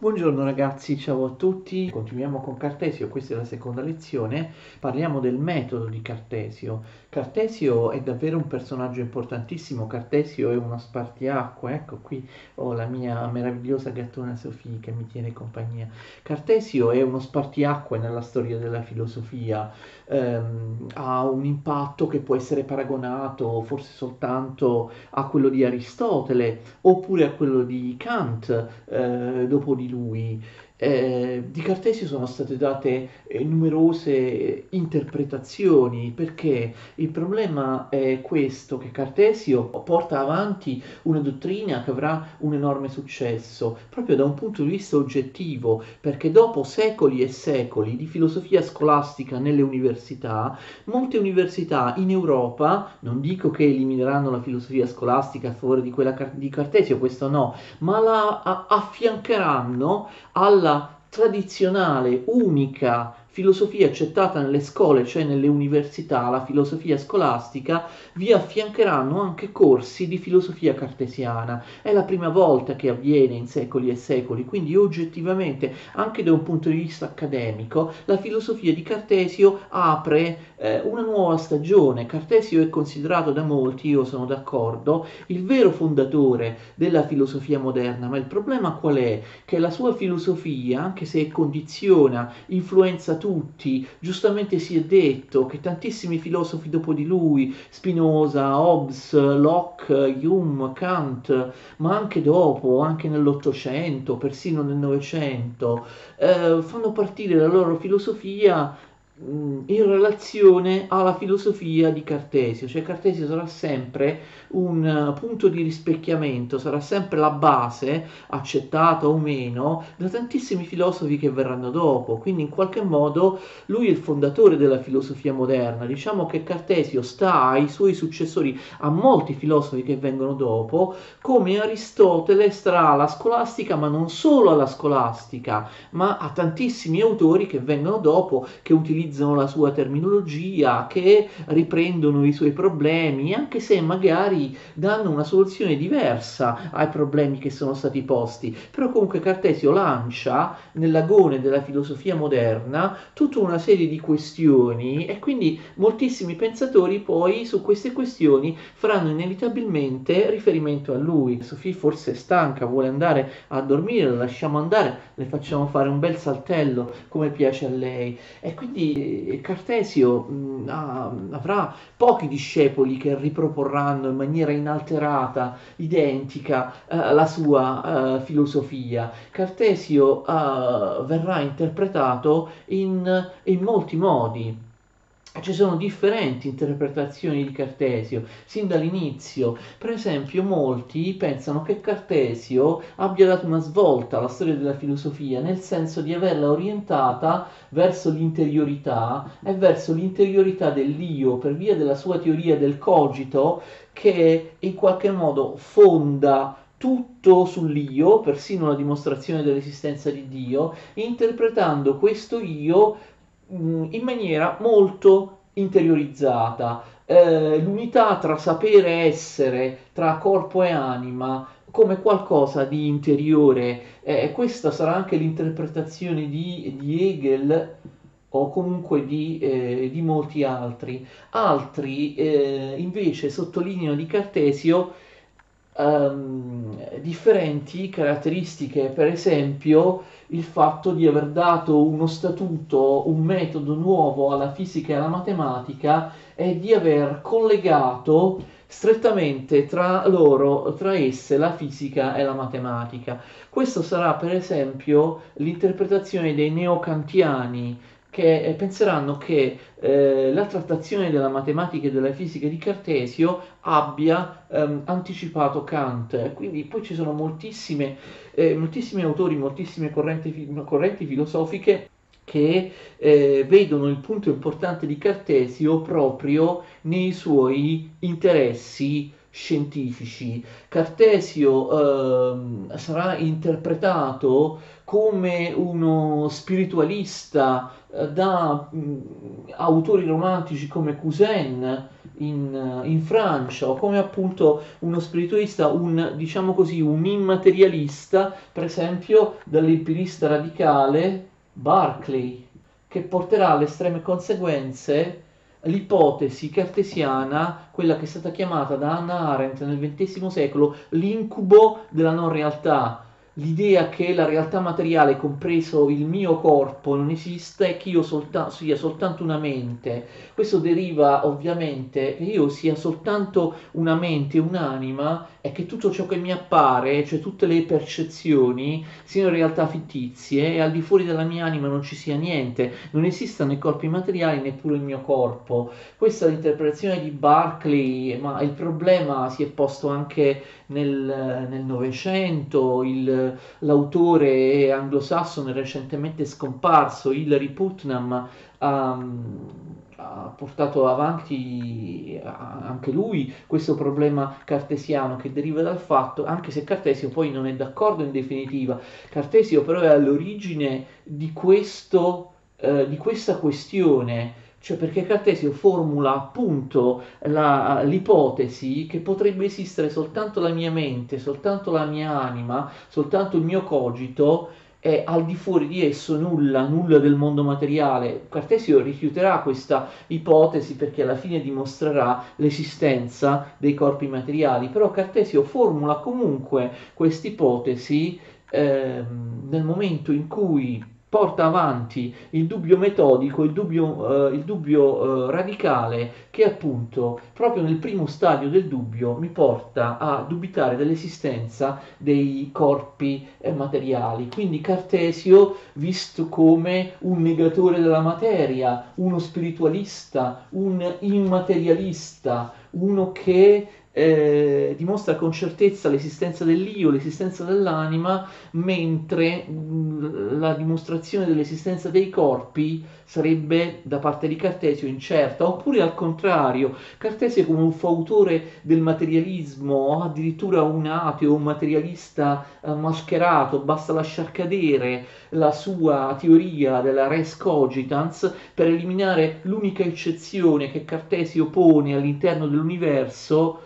Buongiorno ragazzi, ciao a tutti. Continuiamo con Cartesio, questa è la seconda lezione. Parliamo del metodo di Cartesio. Cartesio è davvero un personaggio importantissimo. Cartesio è uno spartiacque. Ecco qui ho la mia meravigliosa gattona Sofì che mi tiene compagnia. Cartesio è uno spartiacque nella storia della filosofia. Um, ha un impatto che può essere paragonato forse soltanto a quello di Aristotele oppure a quello di Kant eh, dopo di lui eh, di Cartesio sono state date eh, numerose interpretazioni perché il problema è questo che Cartesio porta avanti una dottrina che avrà un enorme successo proprio da un punto di vista oggettivo perché dopo secoli e secoli di filosofia scolastica nelle università molte università in Europa non dico che elimineranno la filosofia scolastica a favore di quella di Cartesio questo no ma la affiancheranno alla tradizionale, unica filosofia accettata nelle scuole, cioè nelle università, la filosofia scolastica, vi affiancheranno anche corsi di filosofia cartesiana. È la prima volta che avviene in secoli e secoli, quindi oggettivamente, anche da un punto di vista accademico, la filosofia di Cartesio apre eh, una nuova stagione. Cartesio è considerato da molti, io sono d'accordo, il vero fondatore della filosofia moderna, ma il problema qual è? Che la sua filosofia, anche se condiziona, influenza tutti. Giustamente si è detto che tantissimi filosofi dopo di lui, Spinoza, Hobbes, Locke, Hume, Kant, ma anche dopo, anche nell'Ottocento, persino nel Novecento, eh, fanno partire la loro filosofia in relazione alla filosofia di Cartesio, cioè Cartesio sarà sempre un uh, punto di rispecchiamento, sarà sempre la base, accettata o meno, da tantissimi filosofi che verranno dopo, quindi in qualche modo lui è il fondatore della filosofia moderna, diciamo che Cartesio sta ai suoi successori, a molti filosofi che vengono dopo, come Aristotele starà alla scolastica, ma non solo alla scolastica, ma a tantissimi autori che vengono dopo, che utilizzano la sua terminologia, che riprendono i suoi problemi, anche se magari danno una soluzione diversa ai problemi che sono stati posti. Però comunque Cartesio lancia nell'agone della filosofia moderna tutta una serie di questioni e quindi moltissimi pensatori poi su queste questioni faranno inevitabilmente riferimento a lui. Sofì forse è stanca, vuole andare a dormire, la lasciamo andare, le facciamo fare un bel saltello come piace a lei. E quindi Cartesio mh, ha, avrà pochi discepoli che riproporranno in maniera inalterata, identica, eh, la sua eh, filosofia. Cartesio eh, verrà interpretato in, in molti modi ci sono differenti interpretazioni di Cartesio sin dall'inizio. Per esempio, molti pensano che Cartesio abbia dato una svolta alla storia della filosofia, nel senso di averla orientata verso l'interiorità e verso l'interiorità dell'io per via della sua teoria del cogito che in qualche modo fonda tutto sull'io, persino la dimostrazione dell'esistenza di Dio, interpretando questo io Mm, in maniera molto interiorizzata. Eh, l'unità tra sapere essere, tra corpo e anima, come qualcosa di interiore. Eh, questa sarà anche l'interpretazione di, di Hegel o comunque di, eh, di molti altri. Altri eh, invece sottolineano di Cartesio um, differenti caratteristiche, per esempio il fatto di aver dato uno statuto, un metodo nuovo alla fisica e alla matematica e di aver collegato strettamente tra loro, tra esse, la fisica e la matematica. Questo sarà per esempio l'interpretazione dei neocantiani che eh, penseranno che eh, la trattazione della matematica e della fisica di Cartesio abbia ehm, anticipato Kant. Quindi poi ci sono moltissime, eh, moltissimi autori, moltissime correnti, correnti filosofiche che eh, vedono il punto importante di Cartesio proprio nei suoi interessi scientifici. Cartesio eh, sarà interpretato come uno spiritualista da mh, mm, autori romantici come Cousin in, in, Francia o come appunto uno spiritualista, un diciamo così, un immaterialista, per esempio dall'empirista radicale Barclay, che porterà alle estreme conseguenze l'ipotesi cartesiana, quella che è stata chiamata da Hannah Arendt nel XX secolo l'incubo della non realtà, l'idea che la realtà materiale, compreso il mio corpo, non esiste e che io solta- sia soltanto una mente. Questo deriva ovviamente che io sia soltanto una mente, un'anima e che tutto ciò che mi appare, cioè tutte le percezioni, siano in realtà fittizie e al di fuori della mia anima non ci sia niente, non esistano i corpi materiali neppure il mio corpo. Questa è l'interpretazione di Barclay, ma il problema si è posto anche nel Novecento, l'autore anglosassone recentemente scomparso, Hilary Putnam, ha, ha portato avanti anche lui questo problema cartesiano che deriva dal fatto, anche se Cartesio poi non è d'accordo in definitiva, Cartesio però è all'origine di, questo, eh, di questa questione cioè perché Cartesio formula appunto la, l'ipotesi che potrebbe esistere soltanto la mia mente, soltanto la mia anima, soltanto il mio cogito e al di fuori di esso nulla, nulla del mondo materiale. Cartesio rifiuterà questa ipotesi perché alla fine dimostrerà l'esistenza dei corpi materiali, però Cartesio formula comunque questa ipotesi eh, nel momento in cui porta avanti il dubbio metodico, il dubbio, eh, il dubbio eh, radicale che appunto proprio nel primo stadio del dubbio mi porta a dubitare dell'esistenza dei corpi eh, materiali. Quindi Cartesio visto come un negatore della materia, uno spiritualista, un immaterialista, uno che eh, dimostra con certezza l'esistenza dell'io, l'esistenza dell'anima, mentre mm, la dimostrazione dell'esistenza dei corpi sarebbe da parte di Cartesio incerta, oppure al contrario, Cartesio come un fautore del materialismo, addirittura un ateo, un materialista eh, mascherato, basta lasciar cadere la sua teoria della res cogitans per eliminare l'unica eccezione che Cartesio pone all'interno dell'universo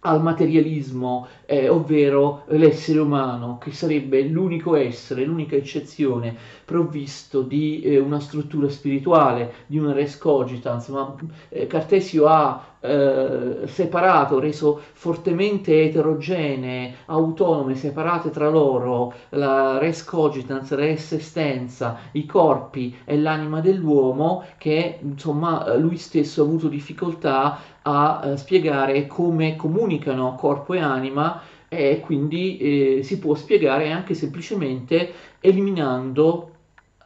al materialismo, eh, ovvero l'essere umano, che sarebbe l'unico essere, l'unica eccezione provvisto di eh, una struttura spirituale, di una res cogitans, ma eh, Cartesio ha eh, separato, reso fortemente eterogenee, autonome, separate tra loro la res cogitans, res estensa, i corpi e l'anima dell'uomo, che insomma lui stesso ha avuto difficoltà a eh, spiegare come comunicano corpo e anima e quindi eh, si può spiegare anche semplicemente eliminando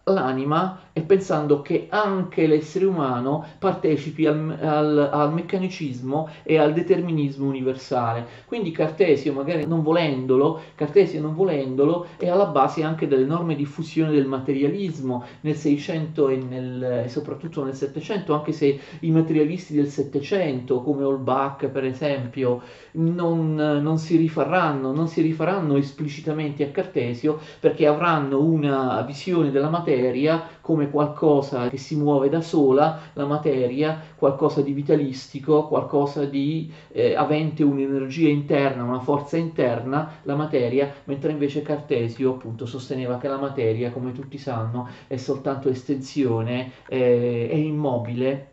l'anima e pensando che anche l'essere umano partecipi al, al, al, meccanicismo e al determinismo universale. Quindi Cartesio, magari non volendolo, Cartesio non volendolo, è alla base anche dell'enorme diffusione del materialismo nel 600 e, nel, soprattutto nel 700, anche se i materialisti del 700, come Holbach per esempio, non, non si rifaranno, non si rifaranno esplicitamente a Cartesio perché avranno una visione della materia come qualcosa che si muove da sola, la materia, qualcosa di vitalistico, qualcosa di eh, avente un'energia interna, una forza interna, la materia, mentre invece Cartesio appunto sosteneva che la materia, come tutti sanno, è soltanto estensione, eh, è immobile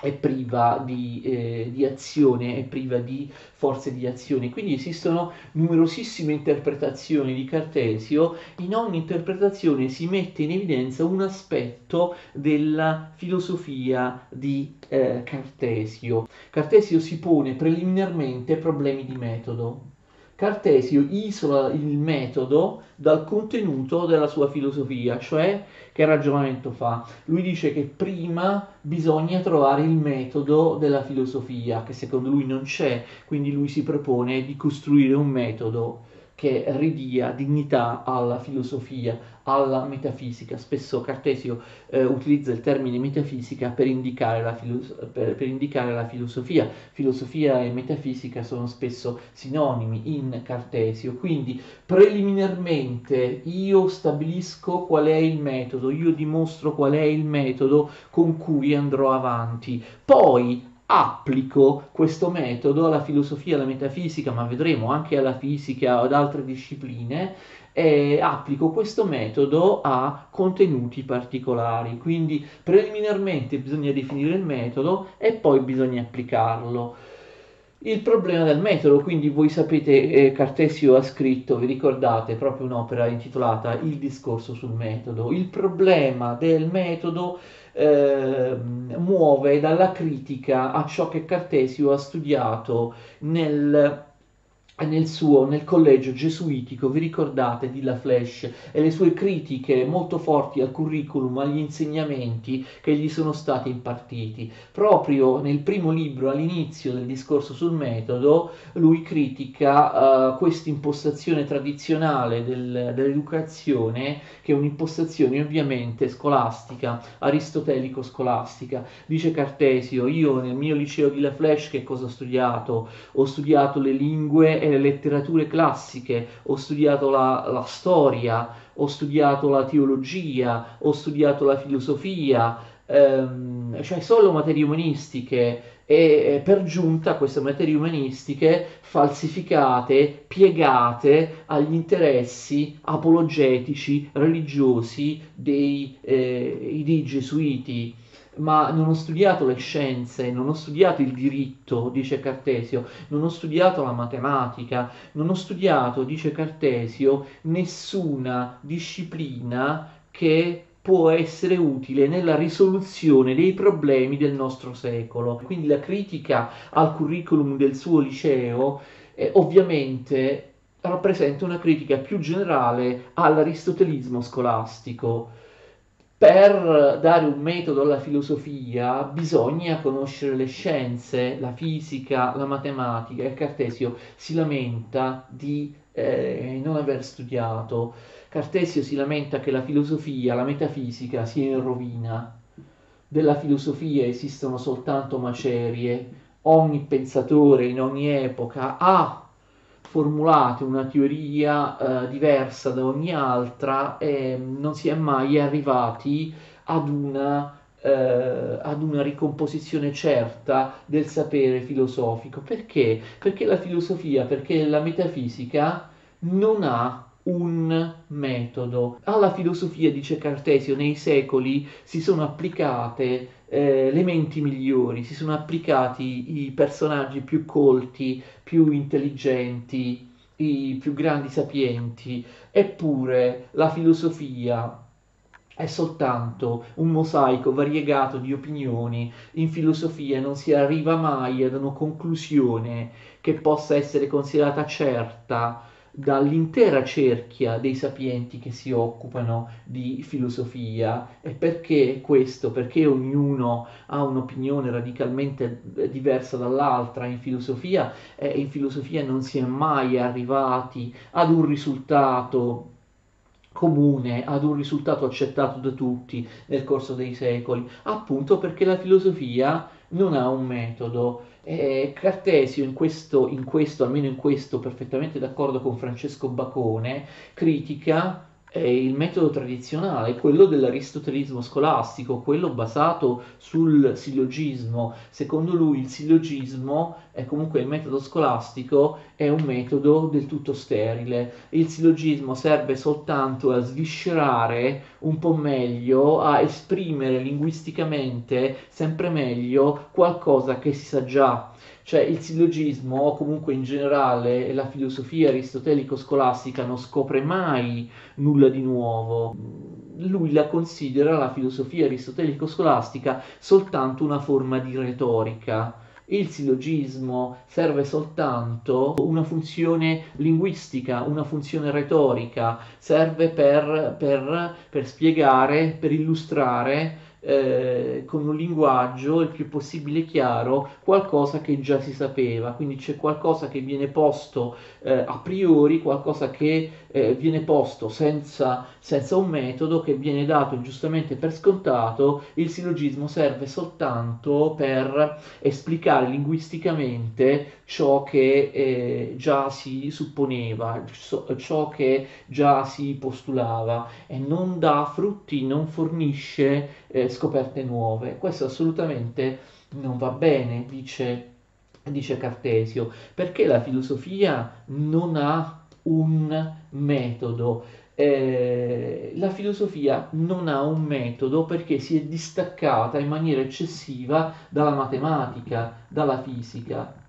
è priva di, eh, di, azione, è priva di forze di azione. Quindi esistono numerosissime interpretazioni di Cartesio, in ogni interpretazione si mette in evidenza un aspetto della filosofia di eh, Cartesio. Cartesio si pone preliminarmente problemi di metodo. Cartesio isola il metodo dal contenuto della sua filosofia, cioè che ragionamento fa? Lui dice che prima bisogna trovare il metodo della filosofia, che secondo lui non c'è, quindi lui si propone di costruire un metodo che ridia dignità alla filosofia, alla metafisica. Spesso Cartesio eh, utilizza il termine metafisica per indicare, la filos- per, per indicare la filosofia. Filosofia e metafisica sono spesso sinonimi in Cartesio, quindi preliminarmente io stabilisco qual è il metodo, io dimostro qual è il metodo con cui andrò avanti. Poi applico questo metodo alla filosofia, alla metafisica, ma vedremo anche alla fisica o ad altre discipline, e applico questo metodo a contenuti particolari. Quindi preliminarmente bisogna definire il metodo e poi bisogna applicarlo. Il problema del metodo, quindi voi sapete, eh, Cartesio ha scritto, vi ricordate, proprio un'opera intitolata Il discorso sul metodo. Il problema del metodo eh, muove dalla critica a ciò che Cartesio ha studiato nel nel suo nel collegio gesuitico, vi ricordate di La Flèche e le sue critiche molto forti al curriculum, agli insegnamenti che gli sono stati impartiti. Proprio nel primo libro, all'inizio del discorso sul metodo, lui critica uh, questa impostazione tradizionale del, dell'educazione, che è un'impostazione ovviamente scolastica, aristotelico-scolastica. Dice Cartesio, io nel mio liceo di La Flèche che cosa ho studiato? Ho studiato le lingue e le letterature classiche, ho studiato la, la storia, ho studiato la teologia, ho studiato la filosofia, ehm, cioè solo materie umanistiche e per giunta queste materie umanistiche falsificate, piegate agli interessi apologetici, religiosi dei, eh, dei gesuiti ma non ho studiato le scienze, non ho studiato il diritto, dice Cartesio, non ho studiato la matematica, non ho studiato, dice Cartesio, nessuna disciplina che può essere utile nella risoluzione dei problemi del nostro secolo. Quindi la critica al curriculum del suo liceo eh, ovviamente rappresenta una critica più generale all'aristotelismo scolastico per dare un metodo alla filosofia bisogna conoscere le scienze, la fisica, la matematica e Cartesio si lamenta di eh, non aver studiato. Cartesio si lamenta che la filosofia, la metafisica sia in rovina. Della filosofia esistono soltanto macerie. Ogni pensatore in ogni epoca ha formulate una teoria eh, diversa da ogni altra e non si è mai arrivati ad una, eh, ad una ricomposizione certa del sapere filosofico. Perché? Perché la filosofia, perché la metafisica non ha un metodo. Alla filosofia, dice Cartesio, nei secoli si sono applicate eh, le menti migliori, si sono applicati i personaggi più colti, più intelligenti, i più grandi sapienti, eppure la filosofia è soltanto un mosaico variegato di opinioni. In filosofia non si arriva mai ad una conclusione che possa essere considerata certa dall'intera cerchia dei sapienti che si occupano di filosofia. E perché questo? Perché ognuno ha un'opinione radicalmente diversa dall'altra in filosofia e in filosofia non si è mai arrivati ad un risultato comune, ad un risultato accettato da tutti nel corso dei secoli, appunto perché la filosofia non ha un metodo. Eh, Cartesio in questo, in questo, almeno in questo, perfettamente d'accordo con Francesco Bacone, critica il metodo tradizionale, quello dell'aristotelismo scolastico, quello basato sul sillogismo. Secondo lui il sillogismo è comunque il metodo scolastico è un metodo del tutto sterile. Il sillogismo serve soltanto a sviscerare un po' meglio, a esprimere linguisticamente sempre meglio qualcosa che si sa già cioè il sillogismo o comunque in generale la filosofia aristotelico-scolastica non scopre mai nulla di nuovo. Lui la considera, la filosofia aristotelico-scolastica, soltanto una forma di retorica. Il sillogismo serve soltanto una funzione linguistica, una funzione retorica, serve per, per, per spiegare, per illustrare eh, con un linguaggio il più possibile chiaro qualcosa che già si sapeva, quindi c'è qualcosa che viene posto eh, a priori, qualcosa che eh, viene posto senza, senza un metodo, che viene dato giustamente per scontato, il sillogismo serve soltanto per esplicare linguisticamente ciò che eh, già si supponeva, ciò che già si postulava. E non dà frutti, non fornisce eh, scoperte nuove. Questo assolutamente non va bene, dice, dice Cartesio, perché la filosofia non ha un metodo. Eh, la filosofia non ha un metodo perché si è distaccata in maniera eccessiva dalla matematica, dalla fisica.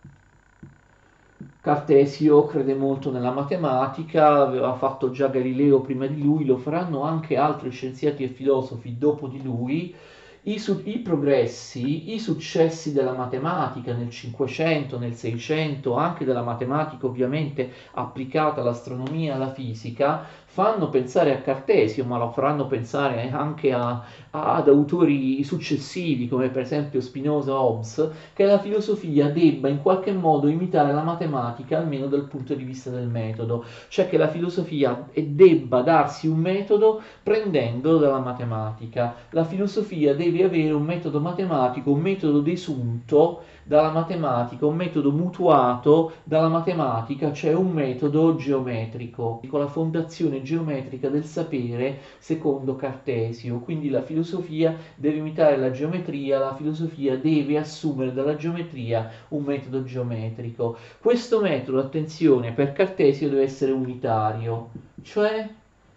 Cartesio crede molto nella matematica, aveva fatto già Galileo prima di lui, lo faranno anche altri scienziati e filosofi dopo di lui. I, su- I, progressi, i successi della matematica nel 500, nel 600, anche della matematica ovviamente applicata all'astronomia e alla fisica, fanno pensare a Cartesio, ma lo faranno pensare anche a, a, ad autori successivi, come per esempio Spinoza Hobbes, che la filosofia debba in qualche modo imitare la matematica, almeno dal punto di vista del metodo, cioè che la filosofia debba darsi un metodo prendendo dalla matematica. La filosofia deve avere un metodo matematico, un metodo desunto dalla matematica, un metodo mutuato dalla matematica, cioè un metodo geometrico, con la fondazione geometrica del sapere secondo Cartesio. Quindi la filosofia deve imitare la geometria, la filosofia deve assumere dalla geometria un metodo geometrico. Questo metodo, attenzione, per Cartesio deve essere unitario, cioè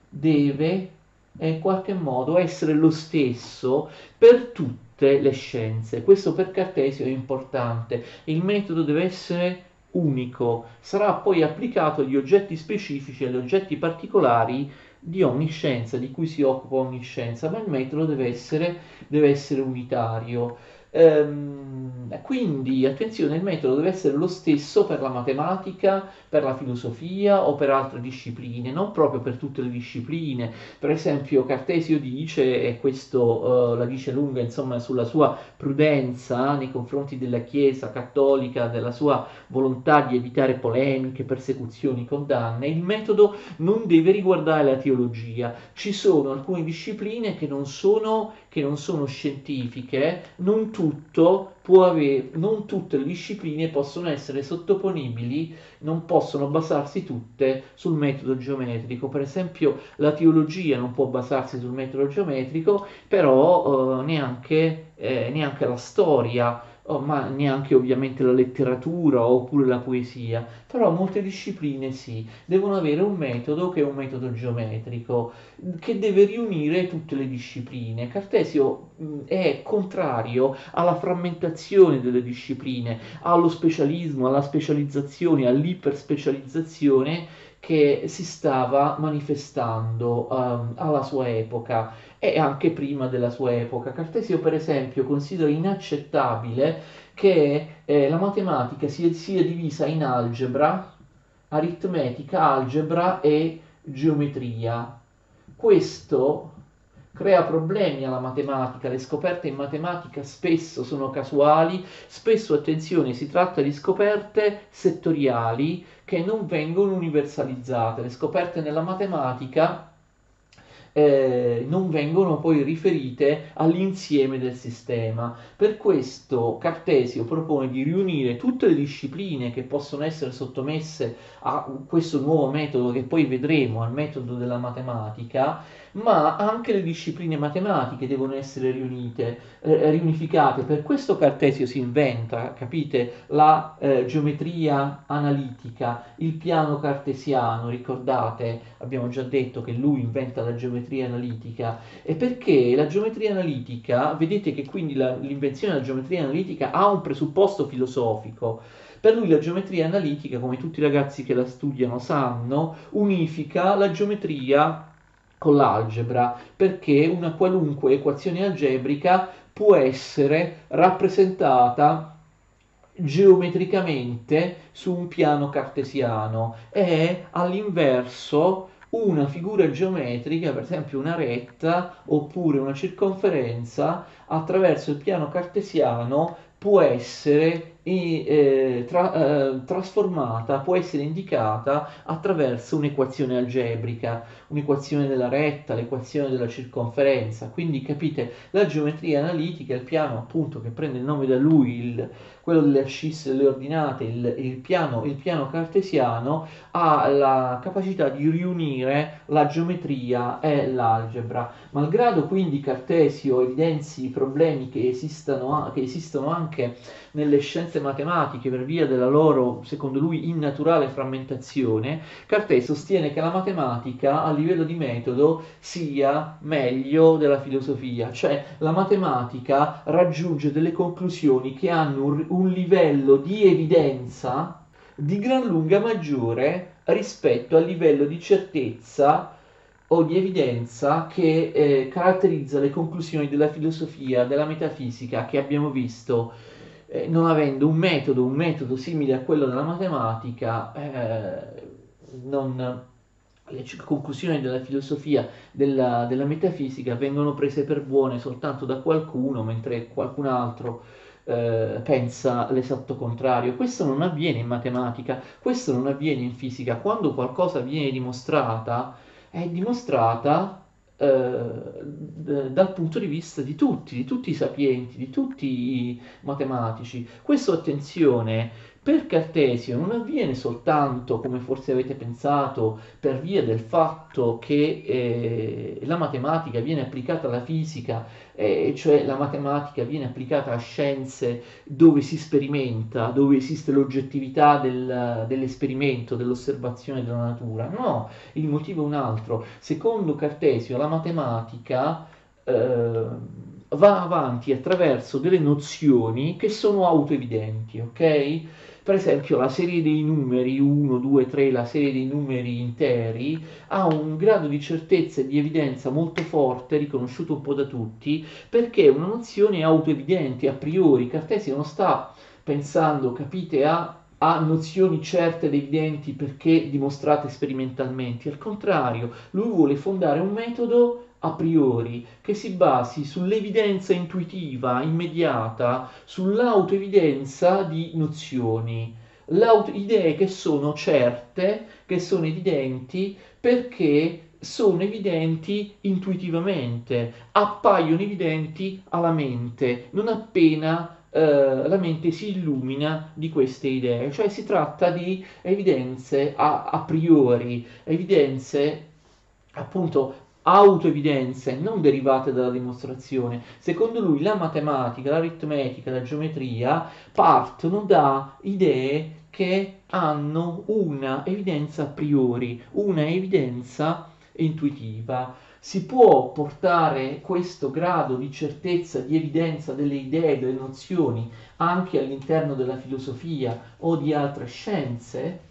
deve in qualche modo essere lo stesso per tutti tutte le scienze. Questo per Cartesio è importante. Il metodo deve essere unico, sarà poi applicato agli oggetti specifici, agli oggetti particolari di ogni scienza, di cui si occupa ogni scienza, ma il metodo deve essere, deve essere unitario. Ehm, quindi attenzione, il metodo deve essere lo stesso per la matematica, per la filosofia o per altre discipline, non proprio per tutte le discipline. Per esempio Cartesio dice, e questo uh, la dice lunga insomma sulla sua prudenza nei confronti della Chiesa cattolica, della sua volontà di evitare polemiche, persecuzioni, condanne, il metodo non deve riguardare la teologia. Ci sono alcune discipline che non sono, che non sono scientifiche, non tutto può avere, non tutte le discipline possono essere sottoponibili, non possono basarsi tutte sul metodo geometrico. Per esempio la teologia non può basarsi sul metodo geometrico, però eh, neanche, eh, neanche la storia oh, ma neanche ovviamente la letteratura oppure la poesia, però molte discipline sì, devono avere un metodo che è un metodo geometrico, che deve riunire tutte le discipline. Cartesio mh, è contrario alla frammentazione delle discipline, allo specialismo, alla specializzazione, all'iperspecializzazione che si stava manifestando um, alla sua epoca e anche prima della sua epoca. Cartesio, per esempio, considera inaccettabile che eh, la matematica sia, sia divisa in algebra, aritmetica, algebra e geometria. Questo crea problemi alla matematica, le scoperte in matematica spesso sono casuali, spesso attenzione si tratta di scoperte settoriali che non vengono universalizzate, le scoperte nella matematica eh, non vengono poi riferite all'insieme del sistema. Per questo Cartesio propone di riunire tutte le discipline che possono essere sottomesse a questo nuovo metodo che poi vedremo, al metodo della matematica, ma anche le discipline matematiche devono essere riunite, eh, riunificate. Per questo Cartesio si inventa, capite, la eh, geometria analitica, il piano cartesiano, ricordate, abbiamo già detto che lui inventa la geometria analitica, e perché la geometria analitica, vedete che quindi la, l'invenzione della geometria analitica ha un presupposto filosofico. Per lui la geometria analitica, come tutti i ragazzi che la studiano sanno, unifica la geometria con l'algebra, perché una qualunque equazione algebrica può essere rappresentata geometricamente su un piano cartesiano e all'inverso una figura geometrica, per esempio una retta oppure una circonferenza, attraverso il piano cartesiano può essere eh, tra, eh, trasformata, può essere indicata attraverso un'equazione algebrica, un'equazione della retta, l'equazione della circonferenza. Quindi capite, la geometria analitica, il piano appunto che prende il nome da lui, il, quello delle ascisse delle ordinate, il, il, piano, il piano cartesiano, ha la capacità di riunire la geometria e l'algebra. Malgrado quindi Cartesio evidenzi problemi che esistono, che esistono anche nelle scienze matematiche per via della loro, secondo lui, innaturale frammentazione, Cartesio sostiene che la matematica a livello di metodo sia meglio della filosofia, cioè la matematica raggiunge delle conclusioni che hanno un, un livello di evidenza di gran lunga maggiore rispetto al livello di certezza o di evidenza che eh, caratterizza le conclusioni della filosofia, della metafisica che abbiamo visto eh, non avendo un metodo, un metodo simile a quello della matematica, eh, non, le conclusioni della filosofia, della, della, metafisica vengono prese per buone soltanto da qualcuno, mentre qualcun altro eh, pensa l'esatto contrario. Questo non avviene in matematica, questo non avviene in fisica. Quando qualcosa viene dimostrata, è dimostrata dal punto di vista di tutti, di tutti i sapienti, di tutti i matematici. Questo, attenzione, per Cartesio non avviene soltanto, come forse avete pensato, per via del fatto che eh, la matematica viene applicata alla fisica, eh, cioè la matematica viene applicata a scienze dove si sperimenta, dove esiste l'oggettività del, dell'esperimento, dell'osservazione della natura. No, il motivo è un altro. Secondo Cartesio la matematica... Eh, va avanti attraverso delle nozioni che sono autoevidenti, ok? Per esempio la serie dei numeri 1, 2, 3, la serie dei numeri interi ha un grado di certezza e di evidenza molto forte, riconosciuto un po' da tutti, perché è una nozione autoevidente a priori. Cartesio non sta pensando, capite, a a nozioni certe ed evidenti perché dimostrate sperimentalmente, al contrario, lui vuole fondare un metodo a priori che si basi sull'evidenza intuitiva, immediata, sull'autoevidenza di nozioni, idee che sono certe, che sono evidenti perché sono evidenti intuitivamente, appaiono evidenti alla mente, non appena eh, la mente si illumina di queste idee, cioè si tratta di evidenze a, a priori, evidenze appunto autoevidenze non derivate dalla dimostrazione. Secondo lui la matematica, l'aritmetica, la geometria partono da idee che hanno una evidenza a priori, una evidenza intuitiva. Si può portare questo grado di certezza, di evidenza delle idee, delle nozioni anche all'interno della filosofia o di altre scienze?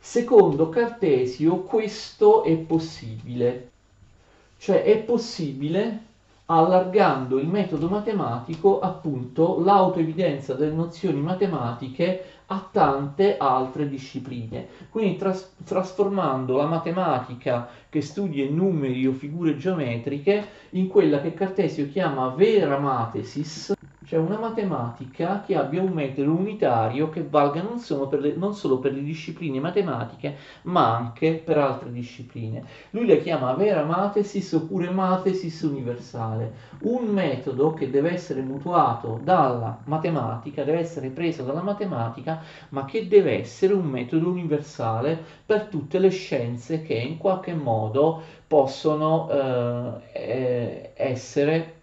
Secondo Cartesio questo è possibile, cioè è possibile allargando il metodo matematico appunto l'autoevidenza delle nozioni matematiche a tante altre discipline, quindi tras- trasformando la matematica che studia numeri o figure geometriche in quella che Cartesio chiama vera matesis, cioè una matematica che abbia un metodo unitario che valga non solo, le, non solo, per le, discipline matematiche, ma anche per altre discipline. Lui la chiama vera matesis oppure matesis universale, un metodo che deve essere mutuato dalla matematica, deve essere preso dalla matematica, ma che deve essere un metodo universale per tutte le scienze che in qualche modo possono eh, essere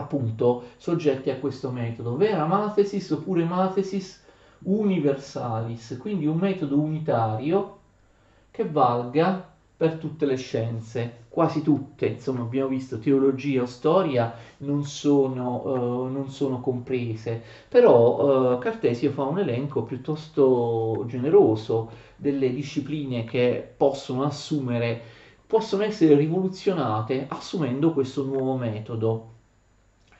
appunto soggetti a questo metodo, vera mathesis oppure mathesis universalis, quindi un metodo unitario che valga per tutte le scienze, quasi tutte, insomma abbiamo visto teologia o storia non sono, uh, non sono comprese, però uh, Cartesio fa un elenco piuttosto generoso delle discipline che possono assumere, possono essere rivoluzionate assumendo questo nuovo metodo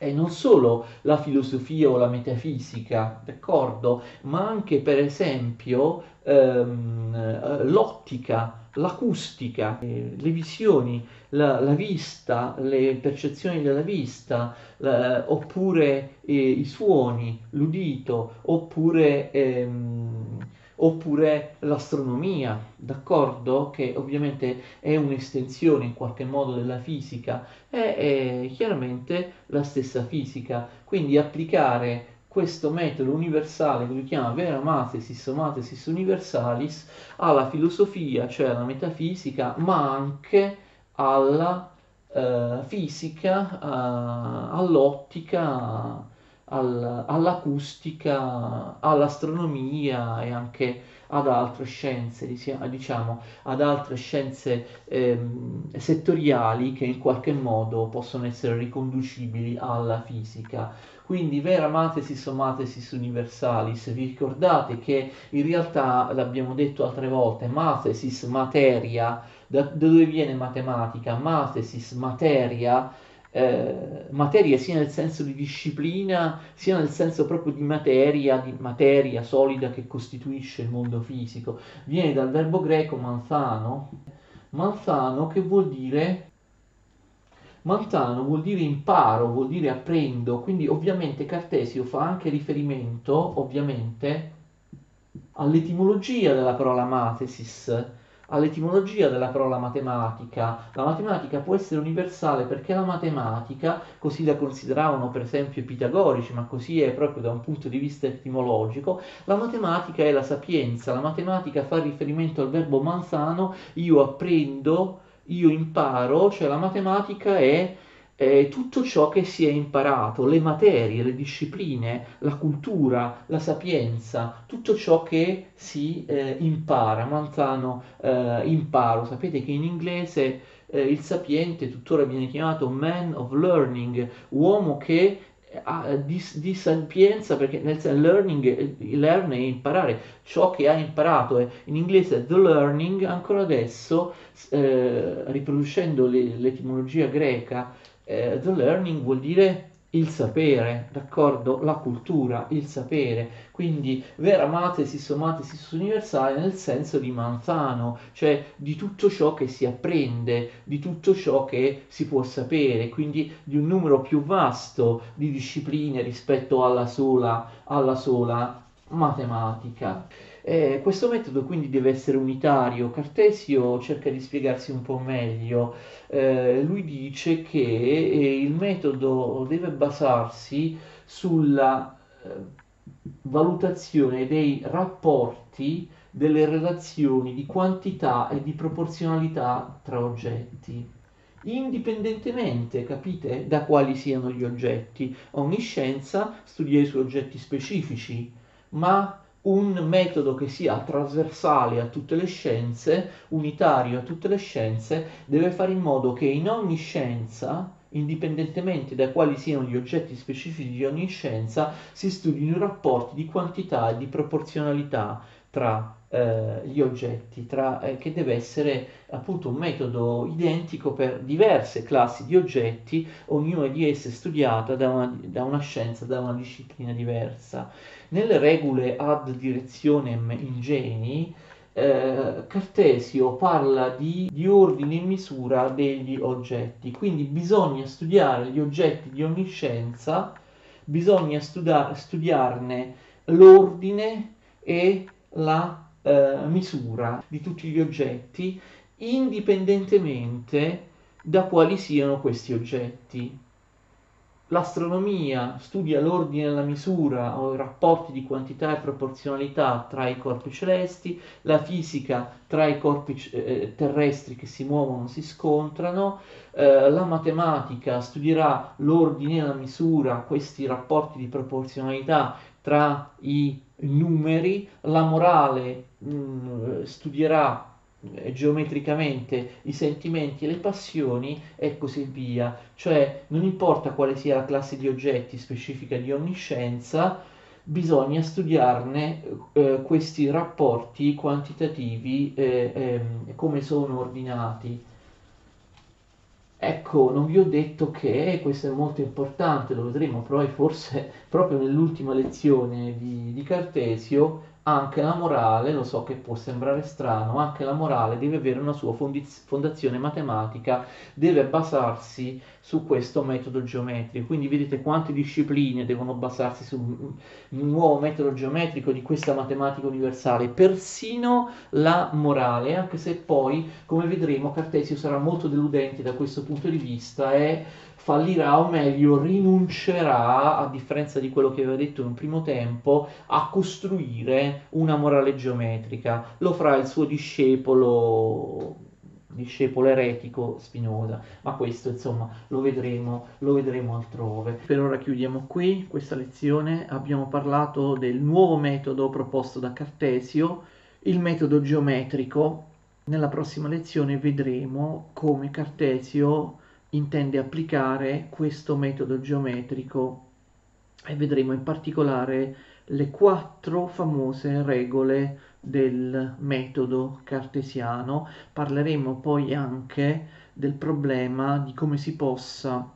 e non solo la filosofia o la metafisica, d'accordo, ma anche per esempio ehm, l'ottica l'acustica, eh, le visioni, la, la, vista, le percezioni della vista, la, oppure eh, i suoni, l'udito, oppure, ehm, oppure l'astronomia, d'accordo? Che ovviamente è un'estensione in qualche modo della fisica, è, è chiaramente la stessa fisica, quindi applicare questo metodo universale che lui chiama vera mathesis o mathesis universalis alla filosofia, cioè alla metafisica, ma anche alla eh, fisica, eh, all'ottica, al, all'acustica, all'astronomia e anche ad altre scienze, diciamo, ad altre scienze ehm, settoriali che in qualche modo possono essere riconducibili alla fisica. Quindi vera mathesis o mathesis universalis, vi ricordate che in realtà, l'abbiamo detto altre volte, mathesis materia, da, dove viene matematica? Mathesis materia, eh, materia sia nel senso di disciplina, sia nel senso proprio di materia, di materia solida che costituisce il mondo fisico. Viene dal verbo greco manzano, manzano che vuol dire Manzano vuol dire imparo, vuol dire apprendo, quindi ovviamente Cartesio fa anche riferimento, ovviamente, all'etimologia della parola mathesis, all'etimologia della parola matematica. La matematica può essere universale perché la matematica, così la consideravano per esempio i pitagorici, ma così è proprio da un punto di vista etimologico, la matematica è la sapienza, la matematica fa riferimento al verbo manzano, io apprendo, io imparo, cioè la matematica è eh, tutto ciò che si è imparato, le materie, le discipline, la cultura, la sapienza, tutto ciò che si eh, impara. Manzano eh, imparo, sapete che in inglese eh, il sapiente tuttora viene chiamato man of learning, uomo che ha di, di, sapienza perché nel senso learning, eh, learn è imparare ciò che ha imparato è in inglese the learning ancora adesso eh, riproducendo le, l'etimologia greca eh, the learning vuol dire il sapere, d'accordo? La cultura, il sapere, quindi vera mathesis o mathesis universale nel senso di manzano, cioè di tutto ciò che si apprende, di tutto ciò che si può sapere, quindi di un numero più vasto di discipline rispetto alla sola, alla sola matematica. Eh, questo metodo quindi deve essere unitario. Cartesio cerca di spiegarsi un po' meglio. Eh, lui dice che eh, il metodo deve basarsi sulla eh, valutazione dei rapporti, delle relazioni di quantità e di proporzionalità tra oggetti indipendentemente, capite, da quali siano gli oggetti. Ogni scienza studia i suoi oggetti specifici, ma un metodo che sia trasversale a tutte le scienze, unitario a tutte le scienze, deve fare in modo che in ogni scienza, indipendentemente da quali siano gli oggetti specifici di ogni scienza, si studino i rapporti di quantità e di proporzionalità tra eh, gli oggetti, tra, eh, che deve essere appunto un metodo identico per diverse classi di oggetti, ognuna di esse studiata da una, da una scienza, da una disciplina diversa. Nelle regole ad direzionem ingeni, eh, Cartesio parla di, di, ordine e misura degli oggetti, quindi bisogna studiare gli oggetti di ogni scienza, bisogna studia- studiarne l'ordine e la eh, misura di tutti gli oggetti, indipendentemente da quali siano questi oggetti. L'astronomia studia l'ordine e la misura o i rapporti di quantità e proporzionalità tra i corpi celesti, la fisica tra i corpi eh, terrestri che si muovono, si scontrano, eh, la matematica studierà l'ordine e la misura, questi rapporti di proporzionalità tra i numeri, la morale mh, mm, studierà eh, geometricamente i sentimenti e le passioni e così via. Cioè non importa quale sia la classe di oggetti specifica di ogni scienza, bisogna studiarne eh, questi rapporti quantitativi eh, eh, come sono ordinati. Ecco, non vi ho detto che questo è molto importante, lo vedremo poi forse proprio nell'ultima lezione di, di Cartesio, anche la morale, lo so che può sembrare strano, anche la morale deve avere una sua fondazione matematica, deve basarsi su questo metodo geometrico. Quindi vedete quante discipline devono basarsi su un nuovo metodo geometrico di questa matematica universale, persino la morale, anche se poi, come vedremo, Cartesio sarà molto deludente da questo punto di vista e fallirà o meglio rinuncerà, a differenza di quello che aveva detto in un primo tempo, a costruire una morale geometrica. Lo farà il suo discepolo discepolo eretico Spinoza, ma questo insomma lo vedremo, lo vedremo altrove. Per ora chiudiamo qui questa lezione, abbiamo parlato del nuovo metodo proposto da Cartesio, il metodo geometrico. Nella prossima lezione vedremo come Cartesio intende applicare questo metodo geometrico e vedremo in particolare le quattro famose regole del metodo cartesiano. Parleremo poi anche del problema di come si possa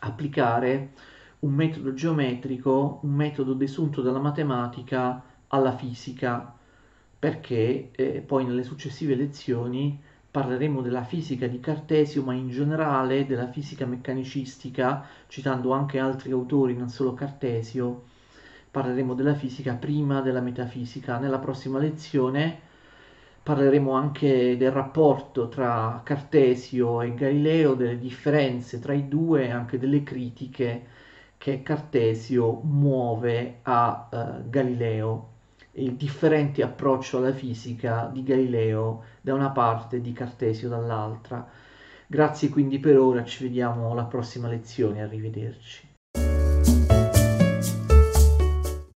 applicare un metodo geometrico, un metodo desunto dalla matematica alla fisica, perché eh, poi nelle successive lezioni parleremo della fisica di Cartesio, ma in generale della fisica meccanicistica, citando anche altri autori, non solo Cartesio. Parleremo della fisica prima della metafisica. Nella prossima lezione parleremo anche del rapporto tra Cartesio e Galileo, delle differenze tra i due e anche delle critiche che Cartesio muove a uh, Galileo il differente approccio alla fisica di Galileo da una parte di Cartesio dall'altra. Grazie quindi per ora, ci vediamo alla prossima lezione, arrivederci.